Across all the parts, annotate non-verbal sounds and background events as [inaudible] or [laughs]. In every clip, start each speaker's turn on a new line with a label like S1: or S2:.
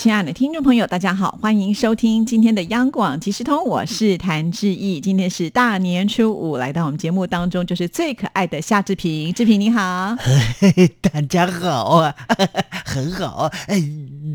S1: 亲爱的听众朋友，大家好，欢迎收听今天的央广即时通，我是谭志毅。今天是大年初五，来到我们节目当中就是最可爱的夏志平。志平你好，[laughs]
S2: 大家好啊，[laughs] 很好，哎，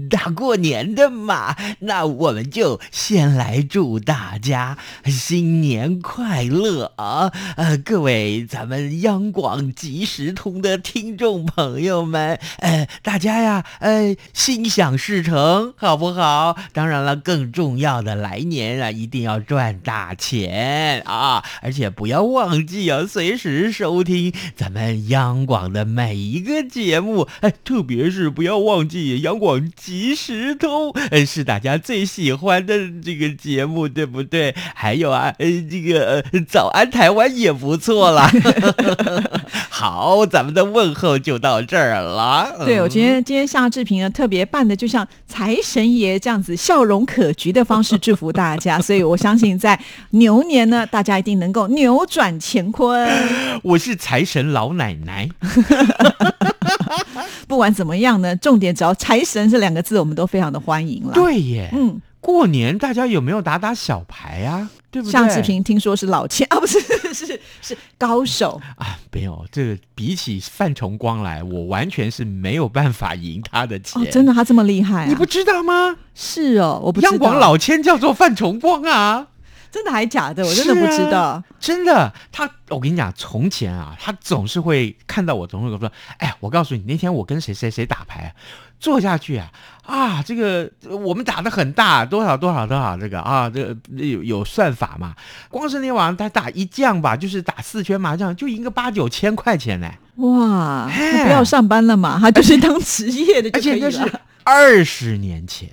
S2: 大过年的嘛，那我们就先来祝大家新年快乐啊！呃，各位咱们央广即时通的听众朋友们，呃，大家呀，呃，心想事成。好不好？当然了，更重要的，来年啊，一定要赚大钱啊！而且不要忘记啊，随时收听咱们央广的每一个节目，哎，特别是不要忘记央广即时通，呃，是大家最喜欢的这个节目，对不对？还有啊，呃，这个早安台湾也不错啦。[laughs] 好，咱们的问候就到这儿了。
S1: 对，我觉得今天夏志平呢，特别办的就像。财神爷这样子笑容可掬的方式祝福大家，[laughs] 所以我相信在牛年呢，大家一定能够扭转乾坤。[laughs]
S2: 我是财神老奶奶，
S1: 不管怎么样呢，重点只要财神这两个字，我们都非常的欢迎了。
S2: 对耶，嗯，过年大家有没有打打小牌啊？
S1: 夏志平听说是老千 [laughs] 啊，不是是是高手
S2: 啊，没有这个比起范崇光来，我完全是没有办法赢他的钱。
S1: 真的，他这么厉害，
S2: 你不知道吗？
S1: 是哦，我不
S2: 央广老千叫做范崇光啊，
S1: 真的还假的？我真的不知道，
S2: 真的。他，我跟你讲，从前啊，他总是会看到我，总是说：“哎，我告诉你，那天我跟谁谁谁打牌。”坐下去啊啊！这个我们打的很大，多少多少多少这个啊，这个有有算法嘛？光是那晚上他打一将吧，就是打四圈麻将，就赢个八九千块钱呢！
S1: 哇，不要上班了嘛，他就是当职业的，
S2: 而且那是二十年前，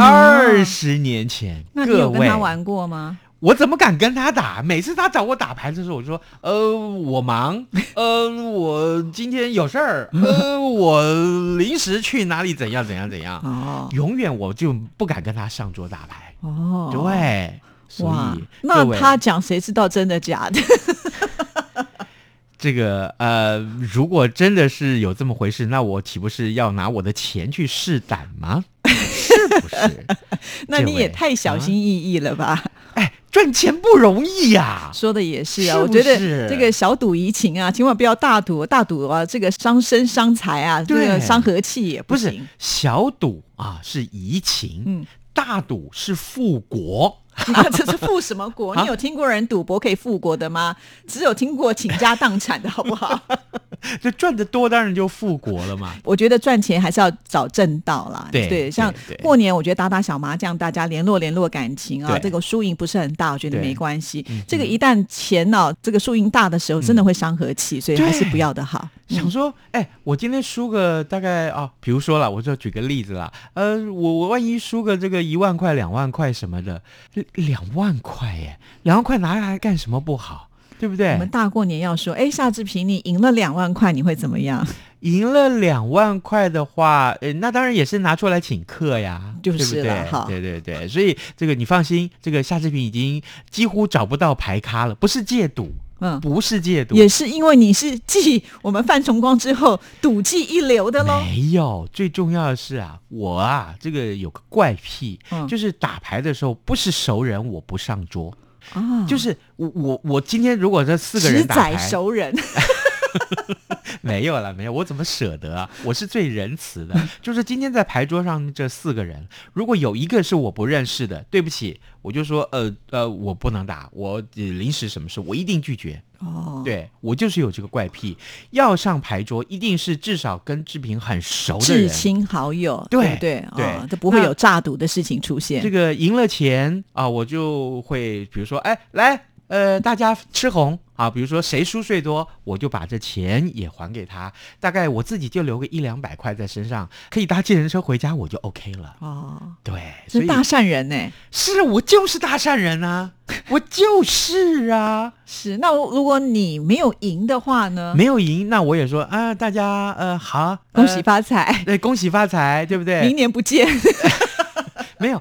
S2: 二十年前，
S1: 那你有跟他玩过吗？
S2: 我怎么敢跟他打？每次他找我打牌的时候，我就说：“呃，我忙，[laughs] 呃，我今天有事儿，呃，我临时去哪里，怎样怎样怎样。”哦，永远我就不敢跟他上桌打牌。哦，对，所以
S1: 那他讲谁知道真的假的？[laughs]
S2: 这个呃，如果真的是有这么回事，那我岂不是要拿我的钱去试胆吗？是不是？
S1: 那你也太小心翼翼了吧？
S2: 哎。赚钱不容易呀，
S1: 说的也是啊。我觉得这个小赌怡情啊，千万不要大赌，大赌啊，这个伤身伤财啊，这个伤和气也不行。
S2: 小赌啊是怡情，嗯，大赌是富国。[laughs]
S1: 这是富什么国？你有听过人赌博可以富国的吗？只有听过倾家荡产的好不好？[laughs]
S2: 就赚的多，当然就富国了嘛。
S1: 我觉得赚钱还是要找正道啦。
S2: 对
S1: 对，像过年，我觉得打打小麻将，大家联络联络感情啊。这个输赢不是很大，我觉得没关系。这个一旦钱呢，这个输赢大的时候，真的会伤和气，所以还是不要的好。
S2: 想说，哎，我今天输个大概啊，比如说了，我就举个例子啦。呃，我我万一输个这个一万块、两万块什么的，两万块耶，两万块拿来干什么不好？对不对？
S1: 我们大过年要说，哎，夏志平，你赢了两万块，你会怎么样？[laughs]
S2: 赢了两万块的话，呃，那当然也是拿出来请客呀，
S1: 就是了哈。
S2: 对对对，所以这个你放心，这个夏志平已经几乎找不到牌咖了，不是戒赌，嗯，不是戒赌，
S1: 也是因为你是继我们范崇光之后赌技一流的喽。
S2: 没有，最重要的是啊，我啊，这个有个怪癖，就是打牌的时候不是熟人我不上桌。啊，就是我我我今天如果这四个人打牌，
S1: 熟人。[laughs]
S2: 没有了，没有，我怎么舍得啊？我是最仁慈的，[laughs] 就是今天在牌桌上这四个人，如果有一个是我不认识的，对不起，我就说，呃呃，我不能打，我临时什么事，我一定拒绝。哦，对我就是有这个怪癖，要上牌桌一定是至少跟志平很熟的
S1: 至亲好友，对对对，就不会有诈赌的事情出现。
S2: 这个赢了钱啊，我就会比如说，哎，来，呃，大家吃红。啊，比如说谁输最多，我就把这钱也还给他，大概我自己就留个一两百块在身上，可以搭计程车回家，我就 OK 了。
S1: 哦，
S2: 对，所以
S1: 是大善人呢。
S2: 是我就是大善人啊，我就是啊，[laughs]
S1: 是，那如果你没有赢的话呢？
S2: 没有赢，那我也说啊，大家呃好，
S1: 恭喜
S2: 呃
S1: 发财，
S2: 对，恭喜发财，对不对？
S1: 明年不见。[laughs]
S2: 没有，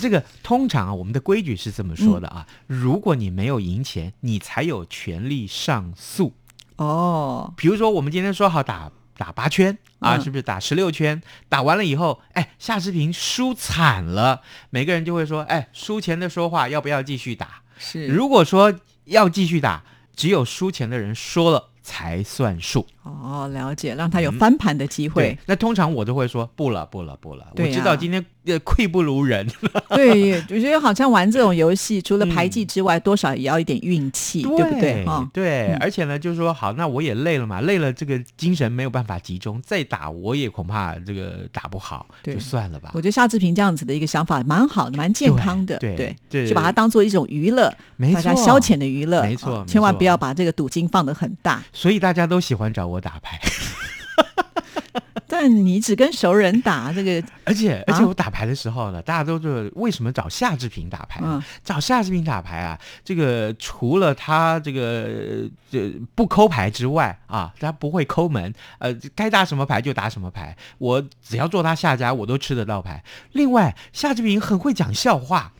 S2: 这个通常啊，我们的规矩是这么说的啊，如果你没有赢钱，你才有权利上诉。
S1: 哦，
S2: 比如说，我们今天说好打打八圈啊，
S1: 嗯
S2: 是不是打十六圈？打完了以后，哎，夏志平输惨了，每个人就会说，哎，输钱的说话要不要继续打？
S1: 是
S2: 如果说要继续打，只有输钱的人说了才算数。
S1: 哦，了解，让他有翻盘的机会
S2: 对。，那通常我都会说不了，不了，不了。我知道今天呃愧不如人，[laughs]
S1: 对，我觉得好像玩这种游戏，除了牌技之外，多少也要一点运气，对不对？哈、
S2: 对，
S1: 嗯。
S2: 而且呢，就是说好，那我也累了嘛，累了，这个精神没有办法集中，再打我也恐怕这个打不好，就算了吧。
S1: 我。觉得夏志平这样子的一个想法蛮好的，蛮健康的，
S2: 对对。对。
S1: 就把它当做一种娱乐，
S2: 没错。
S1: 大家消遣的娱乐，
S2: 没错
S1: 千万不要把这个赌金放得很大。
S2: 所以大家都喜欢找我打牌，[laughs] [laughs]
S1: 但你只跟熟人打这个，
S2: 而且而且
S1: 啊
S2: 我打牌的时候呢，大家都是为什么找夏志平打牌？
S1: 嗯
S2: 找夏志平打牌啊，这个除了他这个这不抠牌之外啊，他不会抠门，呃，该打什么牌就打什么牌，我只要做他下家，我都吃得到牌。另外，夏志平很会讲笑话，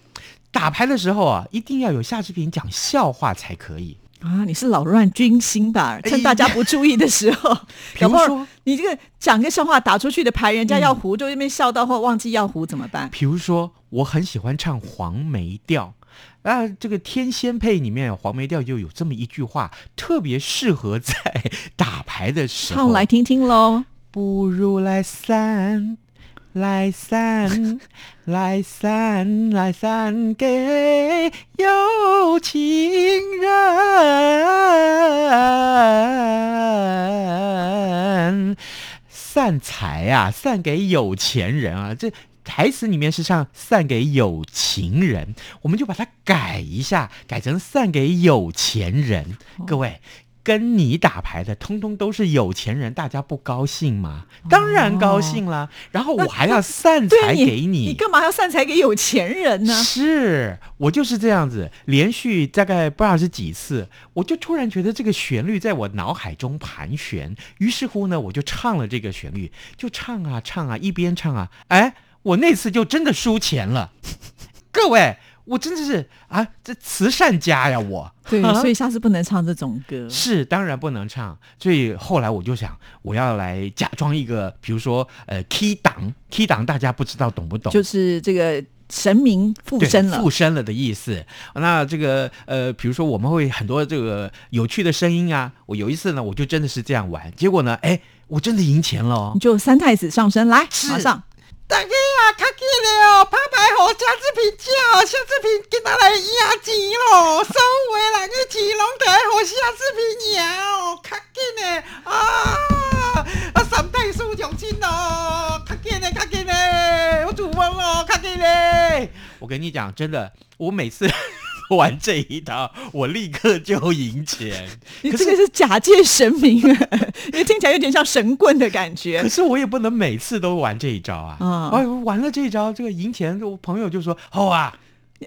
S2: 打牌的时候啊，一定要有夏志平讲笑话才可以。
S1: 啊，你是扰乱军心吧？趁大家不注意的时候，
S2: 哎 [laughs] 比如说
S1: 你这个讲个笑话打出去的牌，人家要胡，就那边笑到或忘记要胡怎么办？
S2: 比如说，我很喜欢唱黄梅调。啊，这个《天仙配》里面黄梅调就有这么一句话，特别适合在 [laughs] 打牌的时候。
S1: 唱来听听喽。
S2: 不如来散，来散，来散，来散给有情人，散财啊，散给有钱人啊，这。台词里面是唱“散给有情人”，我们就把它改一下，改成“散给有钱人”。各位，跟你打牌的通通都是有钱人，大家不高兴吗？当然高兴啦。然后我还要散财给
S1: 你干嘛要散财给有钱人呢？
S2: 是我就是这样子，连续大概不知道是几次，我就突然觉得这个旋律在我脑海中盘旋，于是乎呢，我就唱了这个旋律，就唱啊唱啊，一边唱啊，哎，我那次就真的输钱了，[laughs] 各位，我真的是啊，这慈善家呀，我。[laughs]
S1: 对，
S2: 啊 [laughs]
S1: 所以下次不能唱这种歌。
S2: 是，当然不能唱。所以后来我就想，我要来假装一个，比如说呃，key 档，key 档，大家不知道懂不懂？
S1: 就是这个神明附身了
S2: 附。身了的意思。那这个呃，比如说我们会很多这个有趣的声音啊。我有一次呢，我就真的是这样玩，结果呢，哎，我真的赢钱了哦
S1: 你。就三太子上身来，马上
S2: 大家啊，较紧的哦，拍牌互夏志平叫，夏志平今仔来赢钱咯，所有的人的钱拢得互夏志平赢哦，较紧的啊！啊，三太叔上亲哦，较紧的，较紧的，我主翁哦，较紧的。我跟你讲，真的，我每次玩这一套，我立刻就赢钱。[laughs]
S1: 你这个是假借神明，[laughs] 因为听起来有点像神棍的感觉 [laughs]
S2: 可。是我也不能每次都玩这一招啊！
S1: 嗯
S2: 哎，玩了这一招，这个赢钱，我朋友就说：“好啊，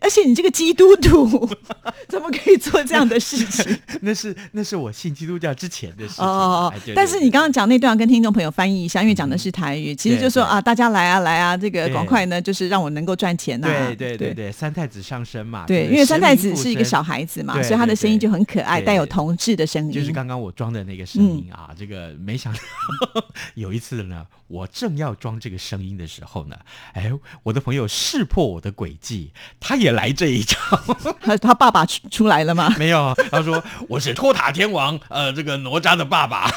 S1: 而且你这个基督徒 [laughs] 怎么可以做这样的事情？[laughs]
S2: 那是那是我信基督教之前的事情。
S1: 哦哦
S2: 哎对
S1: 哦！但是你刚刚讲那段跟听众朋友翻译一下，因为讲的是台语，其实就说啊，大家来啊来啊，这个赶快呢，就是让我能够赚钱呐。
S2: 对对对对，三太子上身嘛，
S1: 对，因为三太子是一个小孩子嘛，所以他的声音就很可爱，带有童稚的声音。
S2: 就是刚刚我装的那个声音啊，这个没想到 [laughs] 有一次呢，我正要装这个声音的时候呢，哎，我的朋友识破我的诡计，他也来这一招。[laughs]
S1: 他他爸爸出出来了吗？[laughs]
S2: 没有，他说我是托塔天王，呃，这个哪吒的爸爸。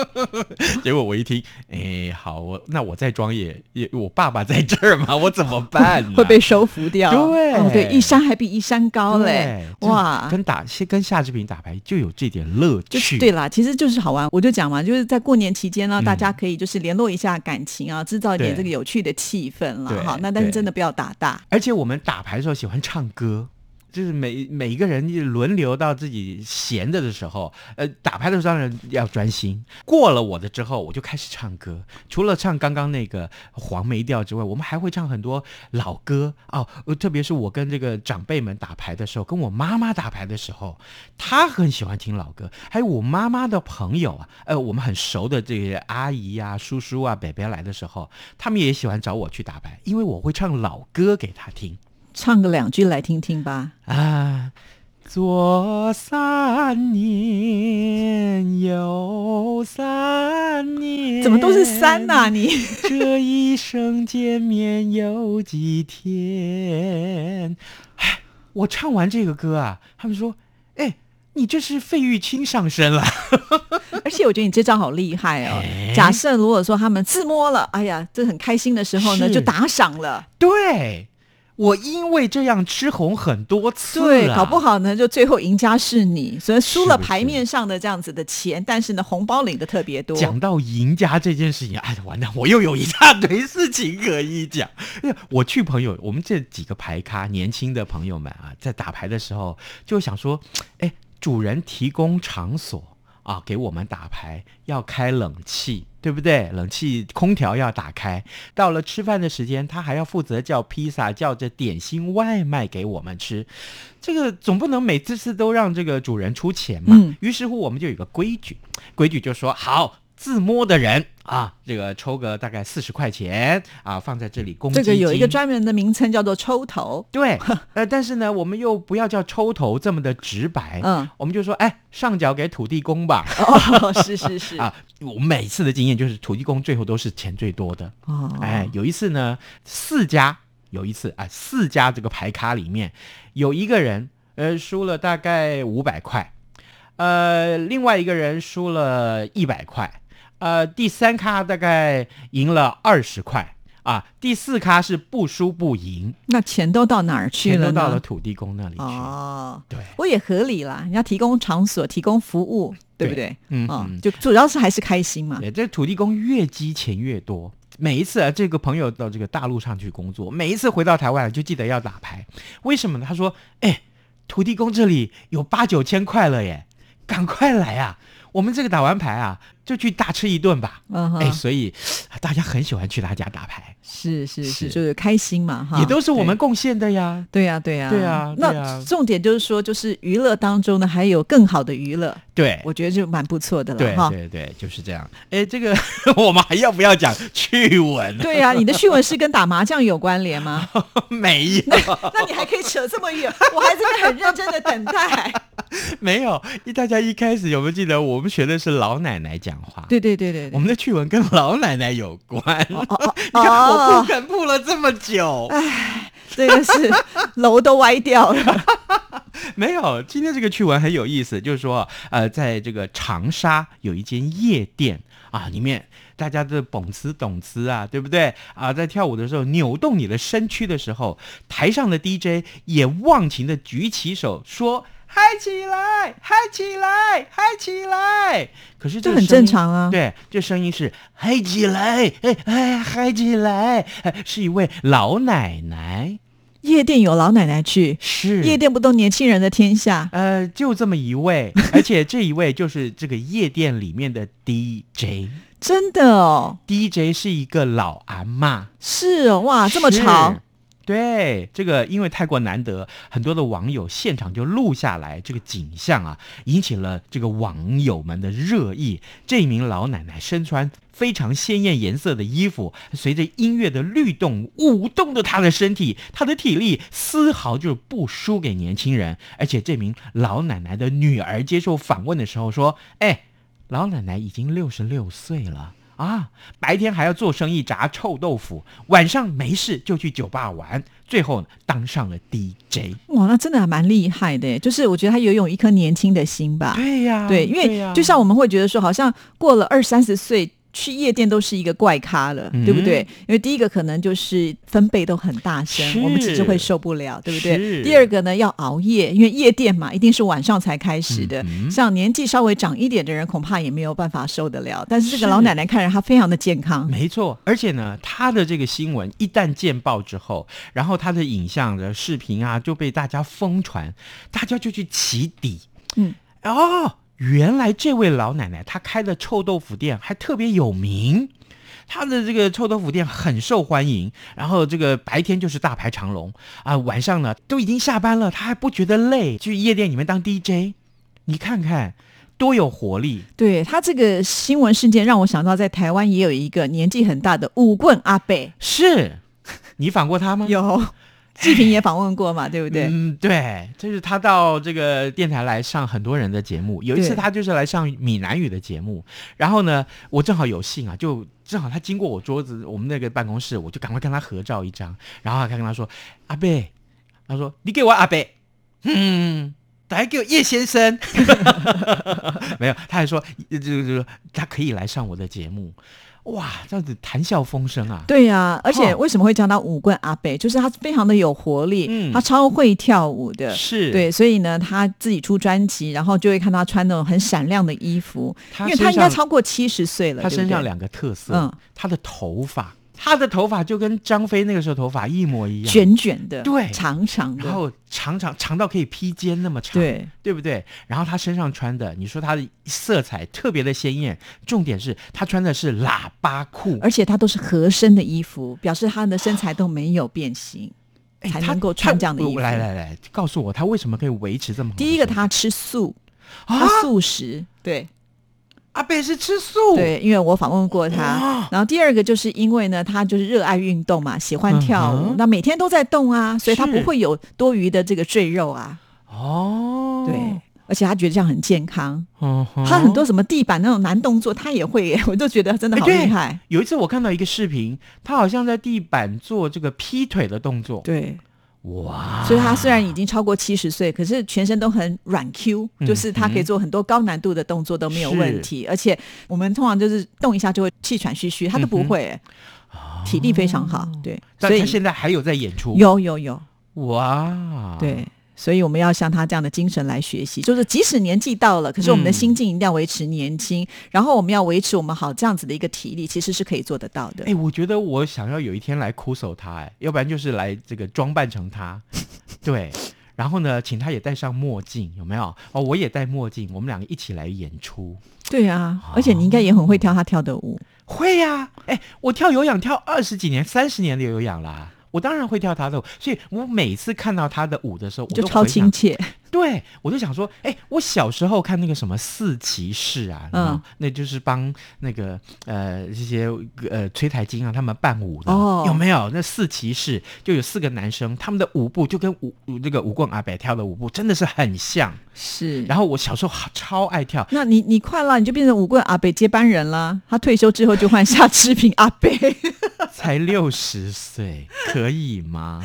S2: [laughs] 结果我一听，哎，好，我那我再装也也，我爸爸在这儿嘛，我怎么办呢？
S1: 会被收服掉。
S2: 对
S1: 哦对，一山还比一山高嘞，哇！
S2: 跟打先跟夏志平打牌就有这点乐趣。
S1: 对啦，其实就是好玩。我就讲嘛，就是在过年期间呢，
S2: 嗯
S1: 大家可以就是联络一下感情啊，制造一点这个有趣的气氛
S2: 对
S1: 了哈。那但是真的不要打大。
S2: 而且我们打牌的时候喜欢唱歌，[laughs] 就是每每一个人轮流到自己闲着的时候，呃，打牌的时候当然要专心。过了我的之后，我就开始唱歌。除了唱刚刚那个黄梅调之外，我们还会唱很多老歌哦。特别是我跟这个长辈们打牌的时候，跟我妈妈打牌的时候，她很喜欢听老歌。还有我妈妈的朋友啊，呃，我们很熟的这些阿姨呀、叔叔啊、伯伯来的时候，他们也喜欢找我去打牌，因为我会唱老歌给他听。
S1: 唱个两句来听听吧。
S2: 啊，左三年，右三年，
S1: 怎么都是三呐、你
S2: 这一生见面有几天？哎，我唱完这个歌啊，他们说：“哎，你这是费玉清上身了。[laughs]
S1: 而且我觉得你这招好厉害哦。
S2: 哎
S1: 假设如果说他们自摸了，哎呀，这很开心的时候呢，就打赏了。”
S2: 对，我因为这样吃红很多次
S1: 对，
S2: 了
S1: 搞不好呢，就最后赢家是你，所以输了牌面上的这样子的钱，但是呢，红包领的特别多。
S2: 讲到赢家这件事情，哎，完蛋，我又有一大堆事情可以讲。我去朋友，我们这几个牌咖，年轻的朋友们啊，在打牌的时候就想说，哎，主人提供场所啊，给我们打牌要开冷气，对不对？冷气空调要打开。到了吃饭的时间，他还要负责叫披萨、叫着点心外卖给我们吃。这个总不能每次次都让这个主人出钱嘛。
S1: 嗯
S2: 于是乎，我们就有个规矩，规矩就说好。自摸的人啊，这个抽个大概四十块钱啊，放在这里公积金。
S1: 这个有一个专门的名称叫做抽头。
S2: 对，[laughs] 呃，但是呢，我们又不要叫抽头这么的直白，
S1: 嗯，
S2: 我们就说，哎，上缴给土地公吧。
S1: 哦，是是是，[laughs]
S2: 啊，我们每次的经验就是土地公最后都是钱最多的。
S1: 哦，
S2: 哎，有一次呢，四家有一次啊，四家这个牌咖里面有一个人呃输了大概五百块，呃，另外一个人输了一百块，呃，第三咖大概赢了二十块。啊，第四咖是不输不赢，
S1: 那钱都到哪儿去了
S2: 都到了土地公那里去。
S1: 哦，
S2: 对，
S1: 我也合理啦，人家提供场所、提供服务，对不对？
S2: 嗯
S1: 哦
S2: 嗯
S1: 就主要是还是开心嘛。
S2: 对，这土地公越积钱越多。每一次啊，这个朋友到这个大陆上去工作，每一次回到台湾就记得要打牌。为什么呢？他说：“哎，土地公这里有八九千块了耶，赶快来啊！我们这个打完牌啊，就去大吃一顿吧。
S1: 嗯哼，
S2: 哎，所以大家很喜欢去他家打牌，
S1: 是是是，
S2: 是
S1: 就是开心嘛，哈，
S2: 也都是我们。贡献的呀。
S1: 对呀、对呀、
S2: 对呀
S1: 那
S2: 啊
S1: 重点就是说，就是娱乐当中呢，还有更好的娱乐，
S2: 对，
S1: 我觉得就蛮不错的了，
S2: 对
S1: 哈。
S2: 对对，就是这样。哎，这个 [laughs] 我们还要不要讲趣闻？
S1: 对呀、你的趣闻是跟打麻将有关联吗？[laughs]
S2: 没有。
S1: 那你还可以扯这么远，我还真的很认真的等待。[laughs]
S2: 没有，一大家一开始有没有记得我们学的是老奶奶讲话？
S1: 对对对对对，
S2: 我们的趣闻跟老奶奶有关。
S1: 哦哦 [laughs]
S2: 你看我
S1: 哦
S2: 铺，梗铺了这么久，哎
S1: 这个是楼都歪掉了。[laughs]
S2: 没有。今天这个趣闻很有意思，就是说，呃，在这个长沙有一间夜店啊，里面大家的蹦词懂词啊，对不对啊？在跳舞的时候扭动你的身躯的时候，台上的 DJ 也忘情的举起手说。嗨起来，嗨起来，嗨起来！可是这
S1: 这很正常啊。
S2: 对，这声音是嗨起来，哎哎，嗨起来，哎是一位老奶奶，
S1: 夜店有老奶奶去，
S2: 是。
S1: 夜店不都年轻人的天下？
S2: 呃，就这么一位，而且这一位就是这个夜店里面的 DJ。
S1: 真的哦
S2: ，DJ 是一个老阿妈，
S1: 是哦，哇，这么
S2: 是。
S1: 长，
S2: 对，这个因为太过难得，很多的网友现场就录下来这个景象啊，引起了这个网友们的热议。这名老奶奶身穿非常鲜艳颜色的衣服，随着音乐的律动舞动着她的身体，她的体力丝毫就不输给年轻人。而且这名老奶奶的女儿接受访问的时候说：“哎，老奶奶已经六十六岁了。”啊，白天还要做生意炸臭豆腐，晚上没事就去酒吧玩，最后当上了 DJ。
S1: 哇，那真的还蛮厉害的。就是我觉得他有有一颗年轻的心吧。
S2: 对呀、
S1: 对，因为就像我们会觉得说，好像过了二三十岁去夜店都是一个怪咖了，
S2: 嗯
S1: 对不对？因为第一个可能就是分贝都很大声，我们其实会受不了，对不对？第二个呢，要熬夜，因为夜店嘛，一定是晚上才开始的。
S2: 嗯
S1: 像年纪稍微长一点的人，恐怕也没有办法受得了。但是这个老奶奶看着她非常的健康，
S2: 没错，而且呢，她的这个新闻一旦见报之后，然后她的影像的视频啊就被大家疯传，大家就去起底。
S1: 嗯，
S2: 哦，原来这位老奶奶她开的臭豆腐店还特别有名。她的这个臭豆腐店很受欢迎，然后这个白天就是大排长龙啊，晚上呢都已经下班了，她还不觉得累，去夜店里面当 DJ，你看看多有活力。
S1: 对她这个新闻事件让我想到，在台湾也有一个年纪很大的舞棍阿贝，
S2: 是你访过他吗？
S1: 有 [laughs] 季平也访问过嘛，对不对？
S2: 嗯，对，就是他到这个电台来上很多人的节目。有一次他就是来上闽南语的节目，然后呢，我正好有幸啊，就正好他经过我桌子，我们那个办公室，我就赶快跟他合照一张，然后还跟他说：“阿贝，他说你给我阿贝，嗯。”来给我叶先生，[laughs] 没有，他还说，就就就他可以来上我的节目，哇，这样子谈笑风生啊，
S1: 对呀、而且
S2: 哦
S1: 为什么会叫他舞棍阿贝？就是他非常的有活力，
S2: 嗯。
S1: 他超会跳舞的。
S2: 是，
S1: 对，所以呢，他自己出专辑，然后就会看他穿那种很闪亮的衣服，因为他应该超过七十岁了，
S2: 他身上两个特色，
S1: 嗯。
S2: 他的头发，他的头发就跟张飞那个时候头发一模一样，
S1: 卷卷的，
S2: 对。
S1: 长长的，
S2: 然后长长长到可以披肩那么长，
S1: 对。
S2: 对不对？然后他身上穿的，你说他的色彩特别的鲜艳，重点是他穿的是喇叭裤，
S1: 而且他都是合身的衣服，表示他的身材都没有变形，才能够穿这样的衣服。
S2: 来来来，告诉我他为什么可以维持这么好
S1: 第一个，他吃素，
S2: 啊？
S1: 他素食，对
S2: 阿贝是吃素，
S1: 对，因为我访问过他。
S2: 啊
S1: 然后第二个就是因为呢，他就是热爱运动嘛，喜欢跳舞，
S2: 嗯
S1: 那每天都在动啊，所以他不会有多余的这个赘肉啊。
S2: 哦，
S1: 对，而且他觉得这样很健康。
S2: 嗯，
S1: 他很多什么地板那种难动作，他也会耶，[laughs] 我都觉得真的好厉害。
S2: 有一次我看到一个视频，他好像在地板做这个劈腿的动作，
S1: 对，
S2: 哇！
S1: 所以他虽然已经超过七十岁，可是全身都很软 Q，、
S2: 嗯
S1: 就是他可以做很多高难度的动作都没有问题，而且我们通常就是动一下就会气喘吁吁，他都不会耶，体力非常好。对，
S2: 但他
S1: 所以
S2: 现在还有在演出，
S1: 有有有，
S2: 哇！
S1: 对。所以我们要像他这样的精神来学习，就是即使年纪到了，可是我们的
S2: 嗯
S1: 心境一定要维持年轻，然后我们要维持我们好这样子的一个体力，其实是可以做得到的。
S2: 哎、我觉得我想要有一天来哭手他，哎，要不然就是来这个装扮成他，[laughs] 对，然后呢，请他也戴上墨镜，有没有？哦，我也戴墨镜，我们两个一起来演出。
S1: 对啊，而且你应该也很会跳他跳的舞。
S2: 会呀、哎，我跳有氧跳二十几年、三十年的有氧啦，我当然会跳他的舞，所以我每次看到他的舞的时候，我
S1: 就超亲切，
S2: 对，我就想说，哎，我小时候看那个什么四骑士啊，
S1: 嗯
S2: 嗯，那就是帮那个呃这些呃崔台金啊他们伴舞的，
S1: 哦
S2: 有没有？那四骑士就有四个男生，他们的舞步就跟舞那个舞棍阿北跳的舞步真的是很像。
S1: 是。
S2: 然后我小时候好超爱跳，
S1: 那你你快了，你就变成舞棍阿北接班人了。他退休之后就换夏志平阿北。[laughs]
S2: 才六十岁，可以吗？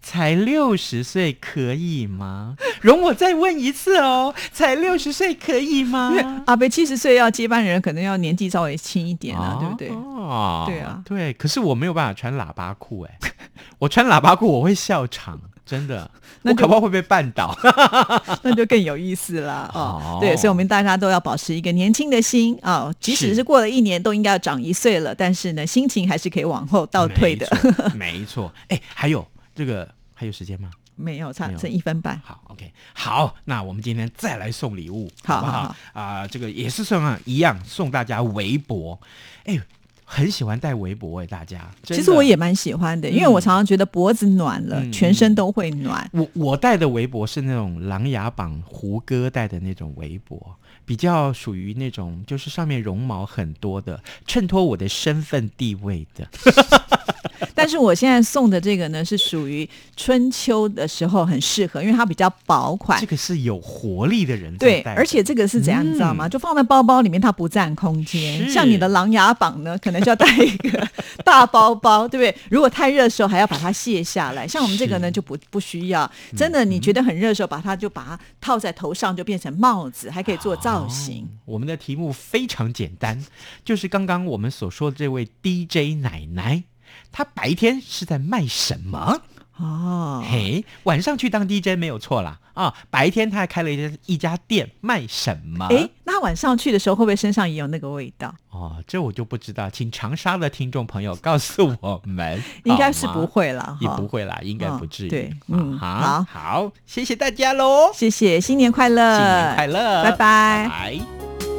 S2: 才六十岁可以吗？容我再问一次哦，才六十岁可以吗
S1: 因？为阿北七十岁要接班人，可能要年纪稍微轻一点啊，对不对？
S2: 哦，
S1: 对啊
S2: 对。可是我没有办法穿喇叭裤，哎，[laughs] 我穿喇叭裤我会笑场，真的，[laughs]
S1: 那
S2: 可不会被绊倒。[laughs]
S1: 那就更有意思了哦
S2: 哦。
S1: 对，所以我们大家都要保持一个年轻的心啊、哦，即使
S2: 是
S1: 是过了一年，都应该要长一岁了，但是呢，心情还是可以往后倒退的。
S2: 没错，没错。哎，还有这个还有时间吗？
S1: 没有，差剩一分半。
S2: 好，OK，好，那我们今天再来送礼物，好
S1: 好好好？
S2: 啊、这个也是送啊，一样送大家围脖。哎，很喜欢戴围脖哎，大家。
S1: 其实我也蛮喜欢的，因为我常常觉得脖子暖了，
S2: 嗯
S1: 全身都会暖。
S2: 我我戴的围脖是那种琅琊榜胡歌戴的那种围脖，比较属于那种就是上面绒毛很多的，衬托我的身份地位的。
S1: 但是我现在送的这个呢，是属于春秋的时候很适合，因为它比较薄款
S2: 这。个是有活力的人在
S1: 对，而且这个是怎样，你知道吗？
S2: 嗯
S1: 就放在包包里面，它不占空间。[laughs] 像你的琅琊榜呢，可能就要带一个 [laughs] 大包包，对不对？如果太热的时候，还要把它卸下来。像我们这个呢，就不不需要。真的，你觉得很热的时候，把它就把它套在头上，就变成帽子，还可以做造型。
S2: 我们的题目非常简单，就是刚刚我们所说的这位 DJ 奶奶，她白天是在卖什么？
S1: 哦，
S2: 嘿，晚上去当 DJ 没有错啦啊！白天他还开了一家一家店，卖什么？
S1: 哎，那晚上去的时候，会不会身上也有那个味道？
S2: 哦，这我就不知道，请长沙的听众朋友告诉我们，[laughs]
S1: 应该是不，会了，
S2: 也不会啦，应该不至于。
S1: 嗯对
S2: 啊
S1: 嗯
S2: 好
S1: 好
S2: 好，谢谢大家喽，
S1: 谢谢，新年快乐，
S2: 新年快乐，
S1: 拜拜
S2: 拜拜